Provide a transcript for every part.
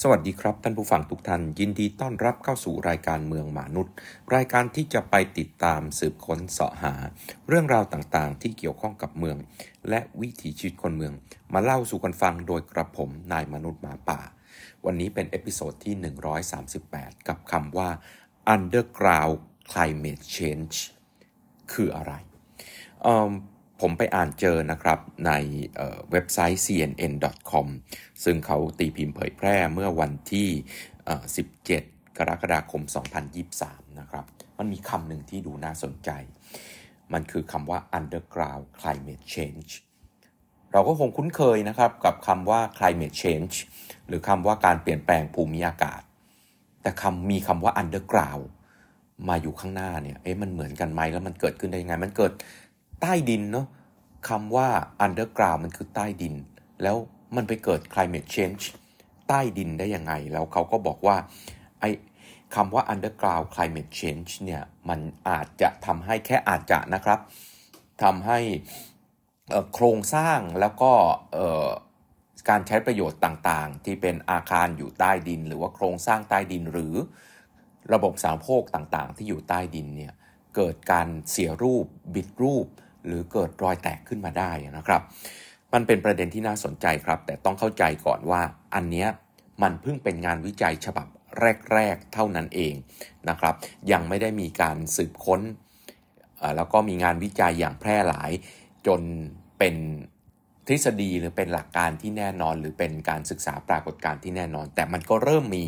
สวัสดีครับท่านผู้ฟังทุกท่านยินดีต้อนรับเข้าสู่รายการเมืองมนุษย์ รายการที่จะไปติดตามสืบค้นเสาะหา เรื่องราวต่างๆ ที่เกี่ยวข้องกับเมือง และวิถีชีวิตคนเมือง มาเล่าสู่กันฟังโดยกระผมนายมนุษย์หมาป่า วันนี้เป็น episode ที่ 138 กับคำว่า underground climate change คืออะไร ผมไปอ่านเจอนะครับในเว็บไซต์ cnn.com ซึ่งเขาตีพิมพ์เผยแพร่เมื่อวันที่ 17 กรกฎาคม 2023 นะครับ มันมีคำหนึ่งที่ดูน่าสนใจ มันคือคำว่า underground climate change เราก็คงคุ้นเคยนะครับกับคำว่า climate change หรือคำว่าการเปลี่ยนแปลงภูมิอากาศ แต่คำมีคำว่า underground มาอยู่ข้างหน้าเนี่ย เอ๊ะ มันเหมือนกันไหมแล้วมันเกิดขึ้นได้ยังไง มันเกิด ใต้ดินเนาะคำว่า underground มันคือใต้ดิน แล้วมันไปเกิด climate change ใต้ดินได้ยังไง แล้วเขาก็บอกว่าไอ้คำว่า underground climate change เนี่ยมันอาจจะทำให้แค่อาจจะนะครับทำให้โครงสร้างแล้วก็การใช้ประโยชน์ต่างๆ ที่เป็นอาคารอยู่ใต้ดิน หรือว่าโครงสร้างใต้ดินหรือระบบสารโภคต่างๆ ที่อยู่ใต้ดินเนี่ยเกิดการเสียรูปบิดรูป หรือเกิดรอยแตกขึ้นมาได้นะครับ มันเป็นประเด็นที่น่าสนใจครับ แต่ต้องเข้าใจก่อนว่าอันนี้มันเพิ่งเป็นงานวิจัยฉบับแรก ๆ เท่านั้นเองนะครับ ยังไม่ได้มีการสืบค้น แล้วก็มีงานวิจัยอย่างแพร่หลาย จนเป็นทฤษฎีหรือเป็นหลักการที่แน่นอน หรือเป็นการศึกษาปรากฏการณ์ที่แน่นอน แต่มันก็เริ่มมี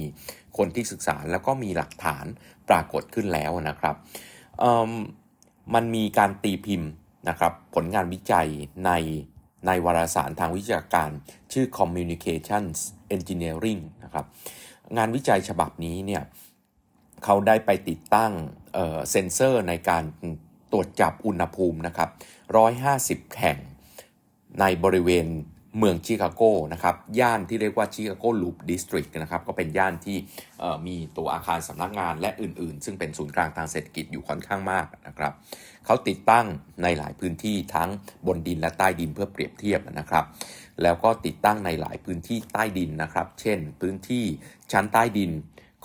คนที่ศึกษาแล้วก็มีหลักฐานปรากฏขึ้นแล้วนะครับมันมีการตีพิมพ์ นะครับผลงานวิจัยในในวารสารทางวิชาการชื่อ Communications Engineering นะครับงานวิจัยฉบับนี้เนี่ยเขาได้ไปติดตั้งเซนเซอร์ในการตรวจจับอุณหภูมินะครับ150 แห่งในบริเวณ เมืองชิคาโกนะครับย่านที่เรียกว่าชิคาโกลูปดิสตริกนะครับก็เป็นย่านที่มีตัวอาคารสำนักงานและอื่นๆ ซึ่งเป็นศูนย์กลางทางเศรษฐกิจอยู่ค่อนข้างมากนะครับเขาติดตั้งในหลายพื้นที่ทั้งบนดินและใต้ดินเพื่อเปรียบเทียบนะครับ แล้วก็ติดตั้งในหลายพื้นที่ใต้ดินนะครับ เช่น พื้นที่ชั้นใต้ดิน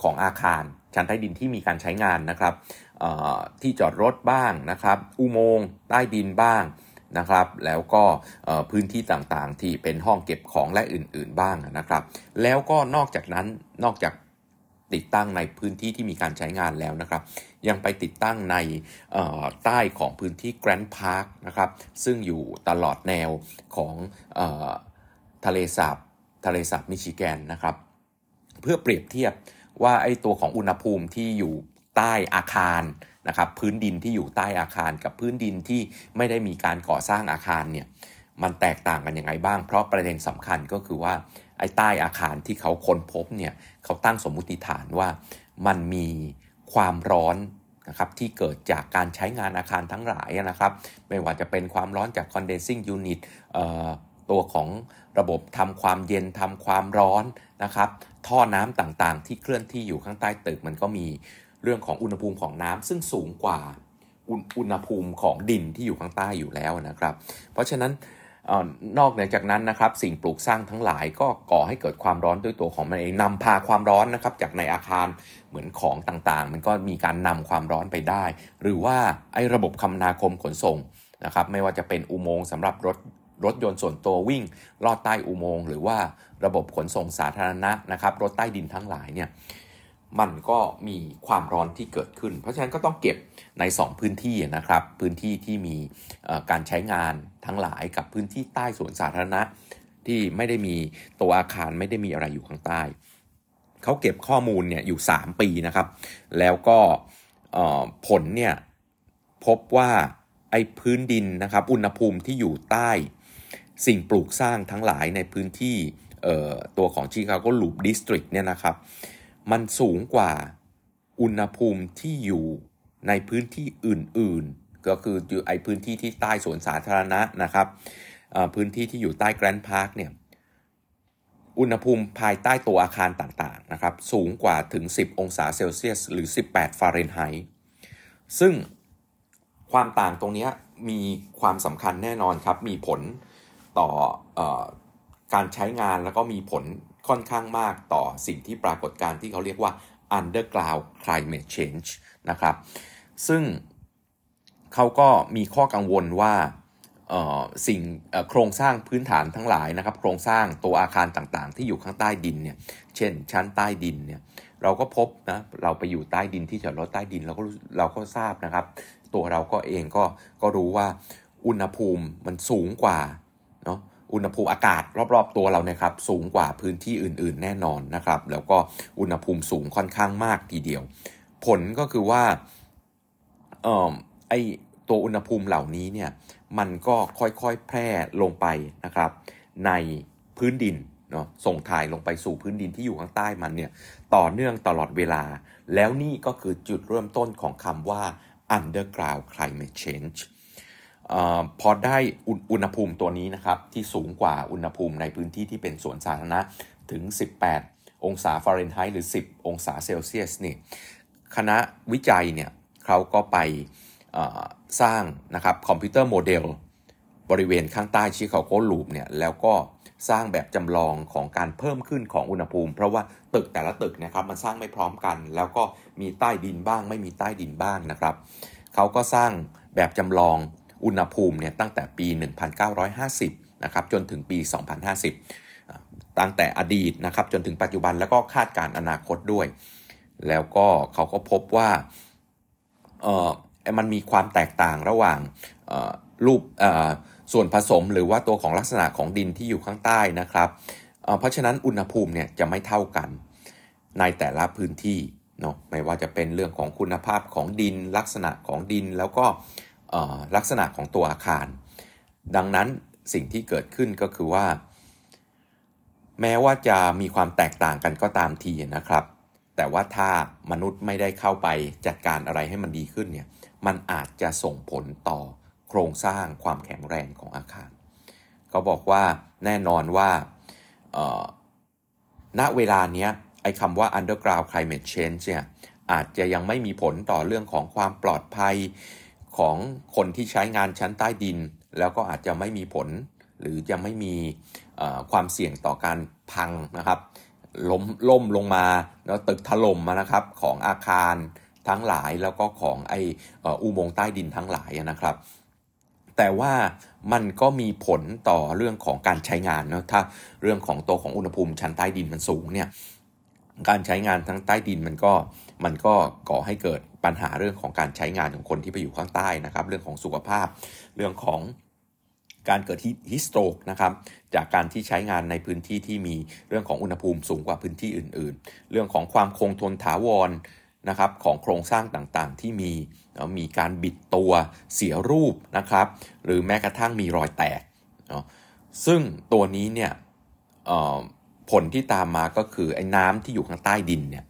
ของอาคาร ชั้นใต้ดินที่มีการใช้งานนะครับที่จอดรถบ้างนะครับ อุโมงค์ใต้ดินบ้าง นะครับ แล้วก็พื้นที่ต่างๆ ที่เป็นห้องเก็บของและอื่นๆบ้างนะครับ แล้วก็นอกจากนั้นนอกจากติดตั้งในพื้นที่ที่มีการใช้งานแล้วนะครับ ยังไปติดตั้งในใต้ของพื้นที่แกรนด์พาร์คนะครับ ซึ่งอยู่ตลอดแนวของทะเลสาบทะเลสาบมิชิแกนนะครับ เพื่อเปรียบเทียบว่าไอ้ตัวของอุณหภูมิที่อยู่ใต้อาคาร นะครับพื้นดินที่อยู่ใต้อาคารกับพื้นดินที่ไม่ได้มีการก่อสร้างอาคารเนี่ยมันแตกต่างกันยังไงบ้าง เพราะประเด็นสำคัญก็คือว่าไอ้ใต้อาคารที่เขาค้นพบเนี่ยเขาตั้งสมมุติฐานว่ามันมีความร้อนนะครับที่เกิดจากการใช้งานอาคารทั้งหลายนะครับ ไม่ว่าจะเป็นความร้อนจาก condensing unit ตัวของระบบทำความเย็นทำความร้อนนะครับ ท่อน้ำต่างๆ ที่เคลื่อนที่อยู่ข้างใต้ตึกมันก็มี เรื่องของอุณหภูมิของน้ำซึ่งสูงกว่าอุณหภูมิของดินที่อยู่ข้างใต้อยู่แล้วนะครับ เพราะฉะนั้นนอกเหนือจากนั้นนะครับสิ่งปลูกสร้างทั้งหลายก็ก่อให้เกิดความร้อนด้วยตัวของมันเองนำพาความร้อนนะครับจากในอาคารเหมือนของต่างๆ มันก็มีการนำความร้อนไปได้ หรือว่าไอ้ระบบคมนาคมขนส่งนะครับไม่ว่าจะเป็นอุโมงค์สำหรับรถรถยนต์ส่วนตัววิ่ง ลอดใต้อุโมงค์หรือว่าระบบขนส่งสาธารณะนะครับรถใต้ดินทั้งหลายเนี่ย มันก็มีความร้อนที่เกิดขึ้น เพราะฉะนั้นก็ต้องเก็บใน 2 พื้นที่นะครับ พื้นที่ที่มีการใช้งานทั้งหลายกับพื้นที่ใต้สวนสาธารณะ ที่ไม่ได้มีตัวอาคารไม่ได้มีอะไรอยู่ข้างใต้ เขาเก็บข้อมูลเนี่ยอยู่ 3 ปีนะครับ แล้วก็ผลเนี่ยพบว่าไอ้พื้นดินนะครับ อุณหภูมิที่อยู่ใต้สิ่งปลูกสร้างทั้งหลายในพื้นที่ตัวของ Chicago Loop District เนี่ยนะครับ มันสูงกว่าอุณหภูมิที่อยู่ในพื้นที่อื่นๆ ก็คืออยู่ไอ้พื้นที่ที่ใต้สวนสาธารณะนะครับพื้นที่ที่อยู่ใต้ Grant Park เนี่ยอุณหภูมิภายใต้ตัวอาคารต่างๆนะครับสูงกว่าถึง 10 องศาเซลเซียส หรือ 18 ฟาเรนไฮต์ซึ่งความต่างตรงนี้มีความสำคัญแน่นอนครับ มีผลต่ออการใช้งานแล้วก็มีผล ค่อนข้างมากต่อสิ่งที่ปรากฏการที่เขาเรียกว่า underground climate change นะครับ ซึ่งเขาก็มีข้อกังวลว่าสิ่งโครงสร้างพื้นฐานทั้งหลายนะครับ โครงสร้างตัวอาคารต่างๆ ที่อยู่ข้างใต้ดินเนี่ย เช่น ชั้นใต้ดินเนี่ยเราก็พบนะเราไปอยู่ใต้ดินที่จอดรถใต้ดินเราก็เราก็ทราบนะครับ ตัวเราก็เองก็ก็รู้ว่าอุณหภูมิมันสูงกว่าเนาะ อุณหภูมิอากาศรอบๆตัวเราเนี่ยครับสูงกว่าพื้นที่อื่นๆ แน่นอนนะครับ แล้วก็อุณหภูมิสูงค่อนข้างมากทีเดียว ผลก็คือว่าเอ่อไอตัวอุณหภูมิเหล่านี้เนี่ยมันก็ค่อยๆแพร่ลงไปนะครับ ในพื้นดินเนาะส่งถ่ายลงไปสู่พื้นดินที่อยู่ข้างใต้มันเนี่ยต่อเนื่องตลอดเวลา แล้วนี่ก็คือจุดเริ่มต้นของคำว่า underground climate change อพอได้อุณหภูมิตัวนี้นะครับที่สูงกว่าอุณหภูมิในพื้นที่ที่เป็นสวนสาธารณะถึง 18 องศาฟาเรนไฮต์หรือ 10 องศาเซลเซียสนี่คณะวิจัยเนี่ยเขาก็ไปสร้างนะครับ computer model บริเวณข้างใต้ Chicago Loop เนี่ยแล้วก็สร้างแบบจำลองของการเพิ่มขึ้นของอุณหภูมิ เพราะว่าตึกแต่ละตึกนะครับมันสร้างไม่พร้อมกัน แล้วก็มีใต้ดินบ้าง ไม่มีใต้ดินบ้างนะครับเขาก็สร้างแบบจำลอง อุณหภูมิเนี่ยตั้งแต่ปี 1950 นะครับจนถึงปี 2050 ตั้งแต่อดีตนะครับจนถึงปัจจุบันแล้วก็คาดการอนาคตด้วย แล้วก็เขาก็พบว่าเออมันมีความแตกต่างระหว่างรูปส่วนผสมหรือว่าตัวของลักษณะของดินที่อยู่ข้างใต้นะครับเพราะฉะนั้นอุณหภูมิเนี่ยจะไม่เท่ากันในแต่ละพื้นที่เนาะไม่ว่าจะเป็นเรื่องของคุณภาพของดินลักษณะของดินแล้วก็ ลักษณะของตัวอาคาร ดังนั้นสิ่งที่เกิดขึ้นก็คือว่า แม้ว่าจะมีความแตกต่างกันก็ตามทีนะครับ แต่ว่าถ้ามนุษย์ไม่ได้เข้าไปจัดการอะไรให้มันดีขึ้นเนี่ยมันอาจจะส่งผลต่อโครงสร้างความแข็งแรงของอาคารเขาบอกว่าแน่นอนว่าณเวลานี้ไอ้คำว่า underground climate change เนี่ยอาจจะยังไม่มีผลต่อเรื่องของความปลอดภัย ของคนที่ใช้งานชั้นใต้ดิน แล้วก็อาจจะไม่มีผล หรือยังไม่มีความเสี่ยงต่อการพังนะครับล้มล่มลงมาแล้วตึกถล่มมานะครับของอาคารทั้งหลายแล้วก็ของไออุโมงค์ใต้ดินทั้งหลายนะครับ แต่ว่ามันก็มีผลต่อเรื่องของการใช้งานนะถ้าเรื่องของตัวของอุณหภูมิชั้นใต้ดินมันสูงเนี่ย การใช้งานทั้งใต้ดินมันก็มันก็ก่อให้เกิดปัญหาเรื่องของการใช้งานของคนที่ไปอยู่ข้างใต้นะครับ เรื่องของสุขภาพ เรื่องของการเกิดฮิสโตรกนะครับจากการที่ใช้งานในพื้นที่ที่มีเรื่องของอุณหภูมิสูงกว่าพื้นที่อื่น ๆ เรื่องของความคงทนถาวรนะครับของโครงสร้างต่างๆ ที่มีมีการบิดตัวเสียรูปนะครับ หรือแม้กระทั่งมีรอยแตกเนาะซึ่งตัวนี้เนี่ย ผลที่ตามมาก็คือไอ้น้ำที่อยู่ข้างใต้ดินเนี่ย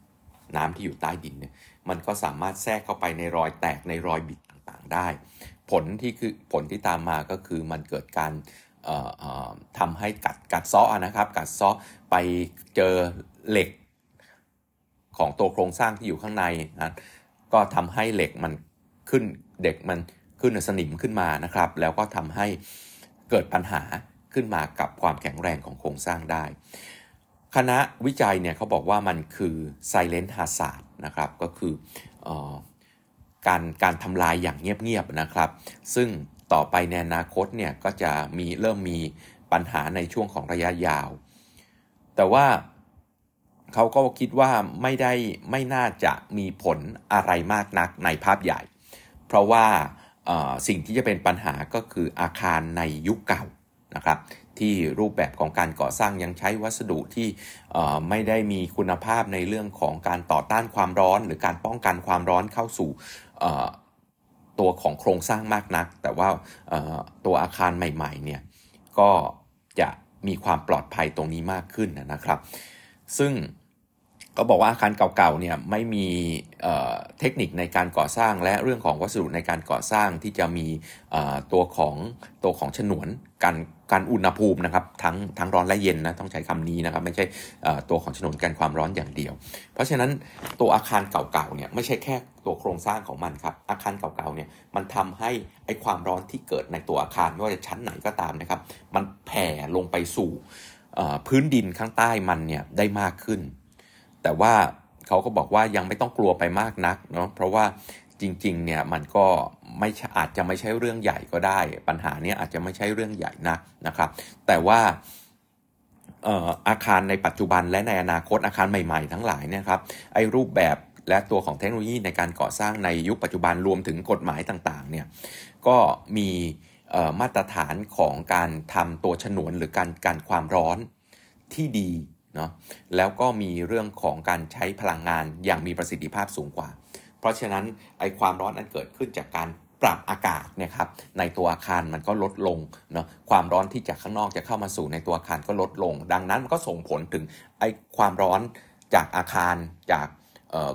น้ำที่อยู่ใต้ดินเนี่ยมันก็สามารถแทรกเข้าไปในรอยแตกในรอยบิดต่างๆได้ ผลที่คือผลที่ตามมาก็คือมันเกิดการทำให้กัดกัดซ้อนะครับ กัดซ้อไปเจอเหล็กของตัวโครงสร้างที่อยู่ข้างในนะก็ทำให้เหล็กมันขึ้นเด็กมันขึ้นสนิมขึ้นมานะครับ แล้วก็ทำให้เกิดปัญหาขึ้นมากับความแข็งแรงของโครงสร้างได้ คณะวิจัยเนี่ยเขาบอกว่ามันคือ silent hazard นะครับก็คืออการการทำลายอย่างเงียบๆนะครับ ซึ่งต่อไปในอนาคตเนี่ยก็จะมีเริ่มมีปัญหาในช่วงของระยะยาว แต่ว่าเขาก็คิดว่าไม่ได้ไม่น่าจะมีผลอะไรมากนักในภาพใหญ่ เพราะว่าสิ่งที่จะเป็นปัญหาก็คืออาคารในยุคเก่านะครับ ที่รูปแบบของการก่อสร้างยังใช้วัสดุที่ไม่ได้มีคุณภาพในเรื่องของการต่อต้านความร้อน หรือการป้องกันความร้อนเข้าสู่ตัวของโครงสร้างมากนัก แต่ว่าตัวอาคารใหม่ๆเนี่ยก็จะมีความปลอดภัยตรงนี้มากขึ้นนะครับ ซึ่งก็บอกว่าอาคารเก่าๆเนี่ยไม่มีเทคนิคในการก่อสร้างและเรื่องของวัสดุในการก่อสร้างที่จะมีตัวของตัวของฉนวนการ การอุณหภูมินะครับทั้งทั้งร้อนและเย็นนะต้องใช้คำนี้นะครับไม่ใช่ตัวของฉนวนกันความร้อนอย่างเดียว เพราะฉะนั้นตัวอาคารเก่าๆเนี่ยไม่ใช่แค่ตัวโครงสร้างของมันครับอาคารเก่าๆเนี่ยมันทำให้ไอความร้อนที่เกิดในตัวอาคารไม่ว่าจะชั้นไหนก็ตามนะครับ มันแผ่ลงไปสู่พื้นดินข้างใต้มันเนี่ยได้มากขึ้น แต่ว่าเขาก็บอกว่ายังไม่ต้องกลัวไปมากนักเนาะเพราะว่า จริงๆเนี่ยมันก็ไม่อาจจะไม่ใช่เรื่องใหญ่ก็ได้ ปัญหานี้อาจจะไม่ใช่เรื่องใหญ่นักนะครับ แต่ว่าอาคารในปัจจุบันและในอนาคตอาคารใหม่ๆ ทั้งหลายเนี่ยครับไอ้รูปแบบและตัวของเทคโนโลยีในการก่อสร้างในยุคปัจจุบันรวมถึงกฎหมายต่างๆเนี่ยก็มีมาตรฐานของการทำตัวฉนวนหรือการการความร้อนที่ดีเนาะแล้วก็มีเรื่องของการใช้พลังงานอย่างมีประสิทธิภาพสูงกว่า เพราะฉะนั้นไอความร้อนนั้นเกิดขึ้นจากการปรับอากาศเนี่ยครับในตัวอาคารมันก็ลดลงเนาะความร้อนที่จากข้างนอกจะเข้ามาสู่ในตัวอาคารก็ลดลง ดังนั้นมันก็ส่งผลถึงไอความร้อนจากอาคารจาก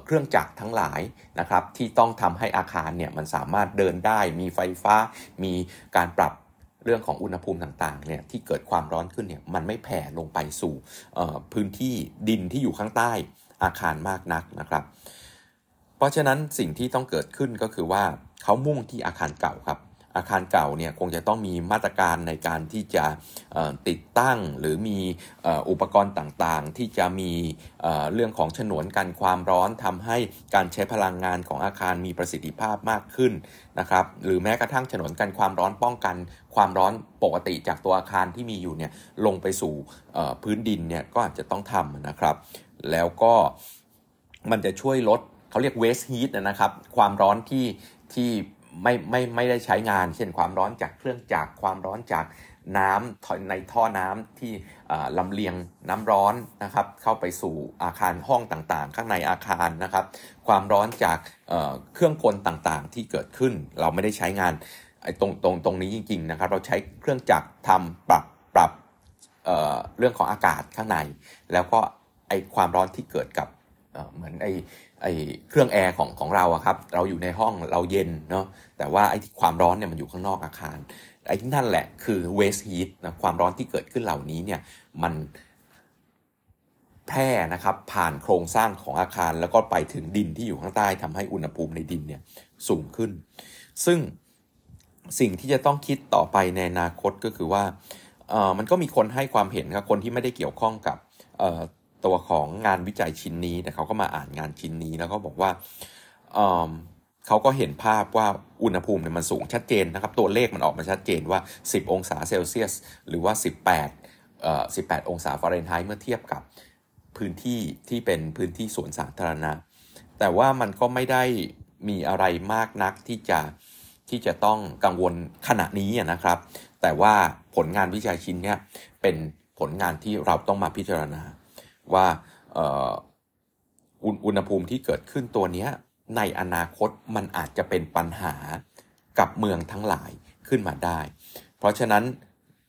เครื่องจักรทั้งหลายนะครับที่ต้องทำให้อาคารเนี่ยมันสามารถเดินได้มีไฟฟ้า มีการปรับเรื่องของอุณหภูมิต่างๆเนี่ยที่เกิดความร้อนขึ้นเนี่ยมันไม่แผ่ลงไปสู่พื้นที่ดินที่อยู่ข้างใต้อาคารมากนักนะครับ เพราะฉะนั้นสิ่งที่ต้องเกิดขึ้นก็คือว่าเขามุ่งที่อาคารเก่าครับ อาคารเก่าเนี่ยคงจะต้องมีมาตรการในการที่จะติดตั้งหรือมีอุปกรณ์ต่างๆ ที่จะมีเรื่องของฉนวนกันความร้อนทำให้การใช้พลังงานของอาคารมีประสิทธิภาพมากขึ้นนะครับหรือแม้กระทั่งฉนวนกันความร้อนป้องกันความร้อนปกติจากตัวอาคารที่มีอยู่เนี่ยลงไปสู่พื้นดินเนี่ยก็อาจจะต้องทำนะครับ แล้วก็มันจะช่วยลด เขาเรียก waste heat นะครับ ความร้อนที่ที่ไม่ไม่ไม่ได้ใช้งาน เช่นความร้อนจากเครื่องจักรความร้อนจากน้ำในท่อน้ำที่ลำเลียงน้ำร้อนนะครับเข้าไปสู่อาคารห้องต่างๆ ข้างในอาคารนะครับ ความร้อนจากเครื่องกลต่างๆ ที่เกิดขึ้น เราไม่ได้ใช้งานไอ้ตรงตรงตรงนี้จริง ๆนะครับ เราใช้เครื่องจักรทำปรับปรับเเรื่องของอากาศข้างใน แล้วก็ไอความร้อนที่เกิดกับเหมือนไอ ไอเครื่องแอร์ของของเราอะครับเราอยู่ในห้องเราเย็นเนาะแต่ว่าไอ้ความร้อนเนี่ยมันอยู่ข้างนอกอาคารไอ้ที่นั่นแหละคือ waste heat นะความร้อนที่เกิดขึ้นเหล่านี้เนี่ยมันแพร่นะครับผ่านโครงสร้างของอาคารแล้วก็ไปถึงดินที่อยู่ข้างใต้ทำให้อุณหภูมิในดินเนี่ยสูงขึ้น ซึ่งสิ่งที่จะต้องคิดต่อไปในอนาคตก็คือว่าเออมันก็มีคนให้ความเห็นครับคนที่ไม่ได้เกี่ยวข้องกับ ตัวของงานวิจัยชิ้นนี้แต่เขาก็มาอ่านงานชิ้นนี้แล้วก็บอกว่าเขาก็เห็นภาพว่าอุณหภูมิเนี่ยมันสูงชัดเจนนะครับ ตัวเลขมันออกมาชัดเจนว่า 10 องศาเซลเซียส หรือว่า 18เอ่อ18 องศาฟาเรนไฮต์เมื่อเทียบกับพื้นที่ที่เป็นพื้นที่สวนสาธารณะ แต่ว่ามันก็ไม่ได้มีอะไรมากนักที่จะที่จะต้องกังวลขณะนี้นะครับ แต่ว่าผลงานวิจัยชิ้นนี้เป็นผลงานที่เราต้องมาพิจารณา ว่าอุณหภูมิที่เกิดขึ้นตัวนี้ในอนาคตมันอาจจะเป็นปัญหากับเมืองทั้งหลายขึ้นมาได้ เพราะฉะนั้น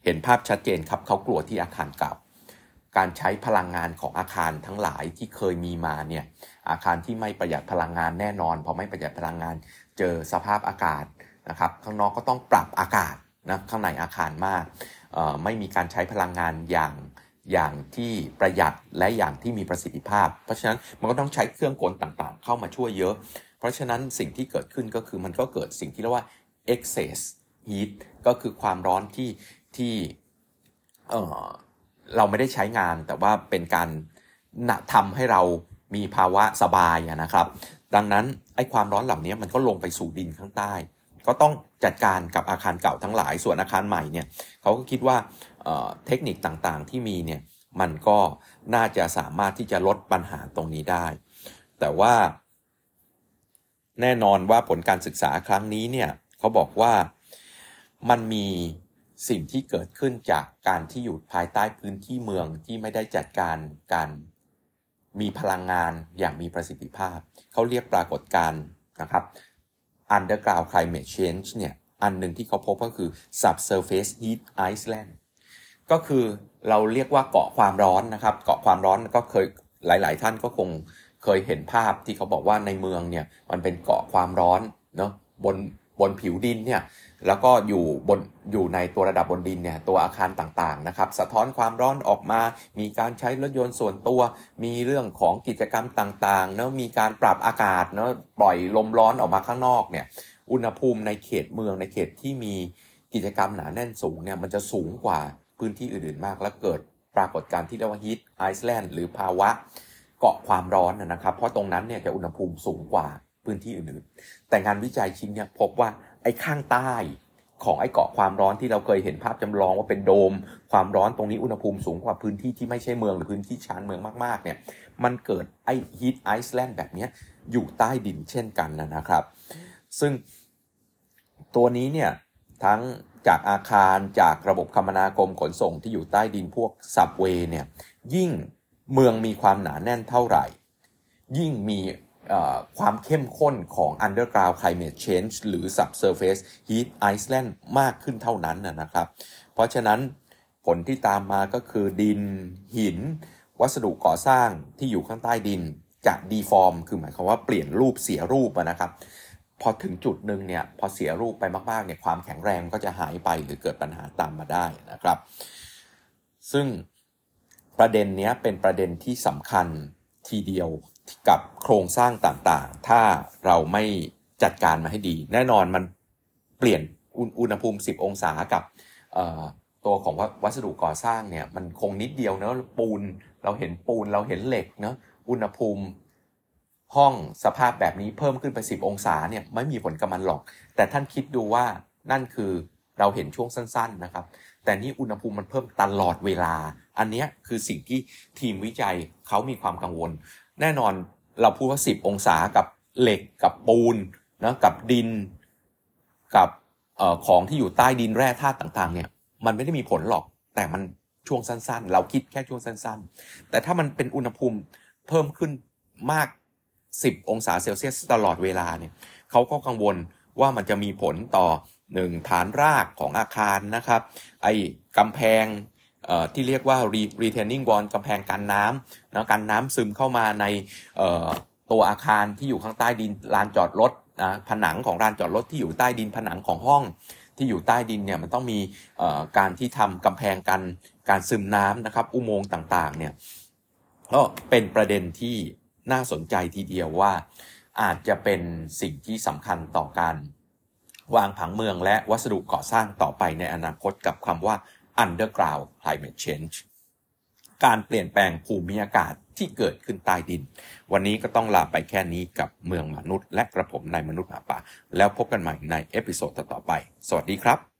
เห็นภาพชัดเจนครับเขากลัวที่อาคารเก่า การใช้พลังงานของอาคารทั้งหลายที่เคยมีมาเนี่ยอาคารที่ไม่ประหยัดพลังงานแน่นอนพอไม่ประหยัดพลังงานเจอสภาพอากาศนะครับข้างนอกก็ต้องปรับอากาศนะข้างในอาคารมากไม่มีการใช้พลังงานอย่าง อย่างที่ประหยัดและอย่างที่มีประสิทธิภาพ เพราะฉะนั้นมันก็ต้องใช้เครื่องกลต่างๆ เข้ามาช่วยเยอะ เพราะฉะนั้นสิ่งที่เกิดขึ้นก็คือมันก็เกิดสิ่งที่เรียกว่า excess heat ก็คือความร้อนที่ที่เเราไม่ได้ใช้งานแต่ว่าเป็นการทำให้เรามีภาวะสบายนะครับ ดังนั้นไอ้ความร้อนเหล่านี้มันก็ลงไปสู่ดินข้างใต้ ก็ต้องจัดการกับอาคารเก่าทั้งหลายส่วนอาคารใหม่เนี่ยเขาก็คิดว่า เทคนิคต่างๆ ที่มีเนี่ยมันก็น่าจะสามารถที่จะลดปัญหาตรงนี้ได้ แต่ว่า แน่นอนว่าผลการศึกษาครั้งนี้เนี่ยเขาบอกว่ามันมีสิ่งที่เกิดขึ้นจากการที่อยู่ภายใต้พื้นที่เมืองที่ไม่ได้จัดการการมีพลังงานอย่างมีประสิทธิภาพ เขาเรียกปรากฏการณ์นะครับ underground climate change เนี่ย อันหนึ่งที่เขาพบก็คือ subsurface heat Iceland ก็คือเราเรียกว่าเกาะความร้อนนะครับ เกาะความร้อนก็เคยหลาย ๆ ท่านก็คงเคยเห็นภาพที่เขาบอกว่าในเมืองเนี่ยมันเป็นเกาะความร้อนเนาะบนบนผิวดินเนี่ยแล้วก็อยู่บนอยู่ในตัวระดับบนดินเนี่ยตัวอาคารต่างๆนะครับ สะท้อนความร้อนออกมา มีการใช้รถยนต์ส่วนตัว มีเรื่องของกิจกรรมต่างๆเนาะมีการปรับอากาศเนาะปล่อยลมร้อนออกมาข้างนอกเนี่ยอุณหภูมิในเขตเมืองในเขตที่มีกิจกรรมหนาแน่นสูงเนี่ยมันจะสูงกว่า พื้นที่อื่นๆมาก แล้วเกิดปรากฏการณ์ที่เรียกว่าฮีทไอซ์แลนด์หรือภาวะเกาะความร้อนนะครับ เพราะตรงนั้นเนี่ยจะอุณหภูมิสูงกว่าพื้นที่อื่นๆ แต่งานวิจัยชิ้นเนี่ยพบว่าไอ้ข้างใต้ของไอ้เกาะความร้อนที่เราเคยเห็นภาพจำลองว่าเป็นโดม ความร้อนตรงนี้อุณหภูมิสูงกว่าพื้นที่ที่ไม่ใช่เมืองหรือพื้นที่ชานเมืองมากๆเนี่ยมันเกิดไอ้ heat island แบบนี้อยู่ใต้ดินเช่นกันนะครับ ซึ่งตัวนี้เนี่ยทั้ง จากอาคารจากระบบคมนาคมขนส่งที่อยู่ใต้ดินพวก subway เนี่ยยิ่งเมืองมีความหนาแน่นเท่าไหร่ ยิ่งมีความเข้มข้นของ underground climate change หรือ subsurface heat Iceland มากขึ้นเท่านั้นนะครับ เพราะฉะนั้นผลที่ตามมาก็คือดิน หิน วัสดุก่อสร้างที่อยู่ข้างใต้ดินจะ deform คือหมายความว่าเปลี่ยนรูปเสียรูปนะครับ พอถึงจุดหนึ่งเนี่ยพอเสียรูปไปมากๆเนี่ยความแข็งแรงก็จะหายไปหรือเกิดปัญหาตามมาได้นะครับ ซึ่งประเด็นนี้เป็นประเด็นที่สำคัญทีเดียวกับโครงสร้างต่างๆ ถ้าเราไม่จัดการมาให้ดี แน่นอนมันเปลี่ยนอุณหภูมิ 10 องศากับตัวของวัสดุก่อสร้างเนี่ยมันคงนิดเดียวเนะปูนเราเห็นปูนเราเห็นเหล็กเนะอุณหภูมิ ห้องสภาพแบบนี้เพิ่มขึ้นไป 10 องศาเนี่ยไม่มีผลกับมันหรอก แต่ท่านคิดดูว่านั่นคือเราเห็นช่วงสั้น ๆนะครับ แต่นี่อุณหภูมิมันเพิ่มตลอดเวลา อันนี้คือสิ่งที่ทีมวิจัยเขามีความกังวล แน่นอนเราพูดว่า 10 องศากับเหล็กกับปูนนะกับดินกับออของที่อยู่ใต้ดินแร่ธาตุต่างๆ เนี่ยมันไม่ได้มีผลหรอก แต่มันช่วงสั้นๆ เราคิดแค่ช่วงสั้น ๆ แต่ถ้ามันเป็นอุณหภูมิเพิ่มขึ้นมาก 10 องศาเซลเซียสตลอดเวลาเนี่ยเขาก็กังวลว่ามันจะมีผลต่อหนึ่งฐานรากของอาคารนะครับ ไอ้กำแพงที่เรียกว่า retaining wall กำแพงกันน้ำนะกันน้ำซึมเข้ามาในตัวอาคารที่อยู่ข้างใต้ดินลานจอดรถนะผนังของลานจอดรถที่อยู่ใต้ดินผนังของห้องที่อยู่ใต้ดินเนี่ยมันต้องมีการที่ทำกำแพงกันการซึมน้ำนะครับ อุโมงค์ต่างๆเนี่ยก็เป็นประเด็นที่ น่าสนใจทีเดียวว่า อาจจะเป็นสิ่งที่สำคัญต่อการ วางผังเมืองและวัสดุก่อสร้างต่อไปในอนาคตกับคำว่า underground climate change การเปลี่ยนแปลงภูมิอากาศที่เกิดขึ้นใต้ดิน วันนี้ก็ต้องลาไปแค่นี้กับเมืองมนุษย์ และกระผมนายมนุษย์หมาป่า แล้วพบกันใหม่ใน episode ต่อไป สวัสดีครับ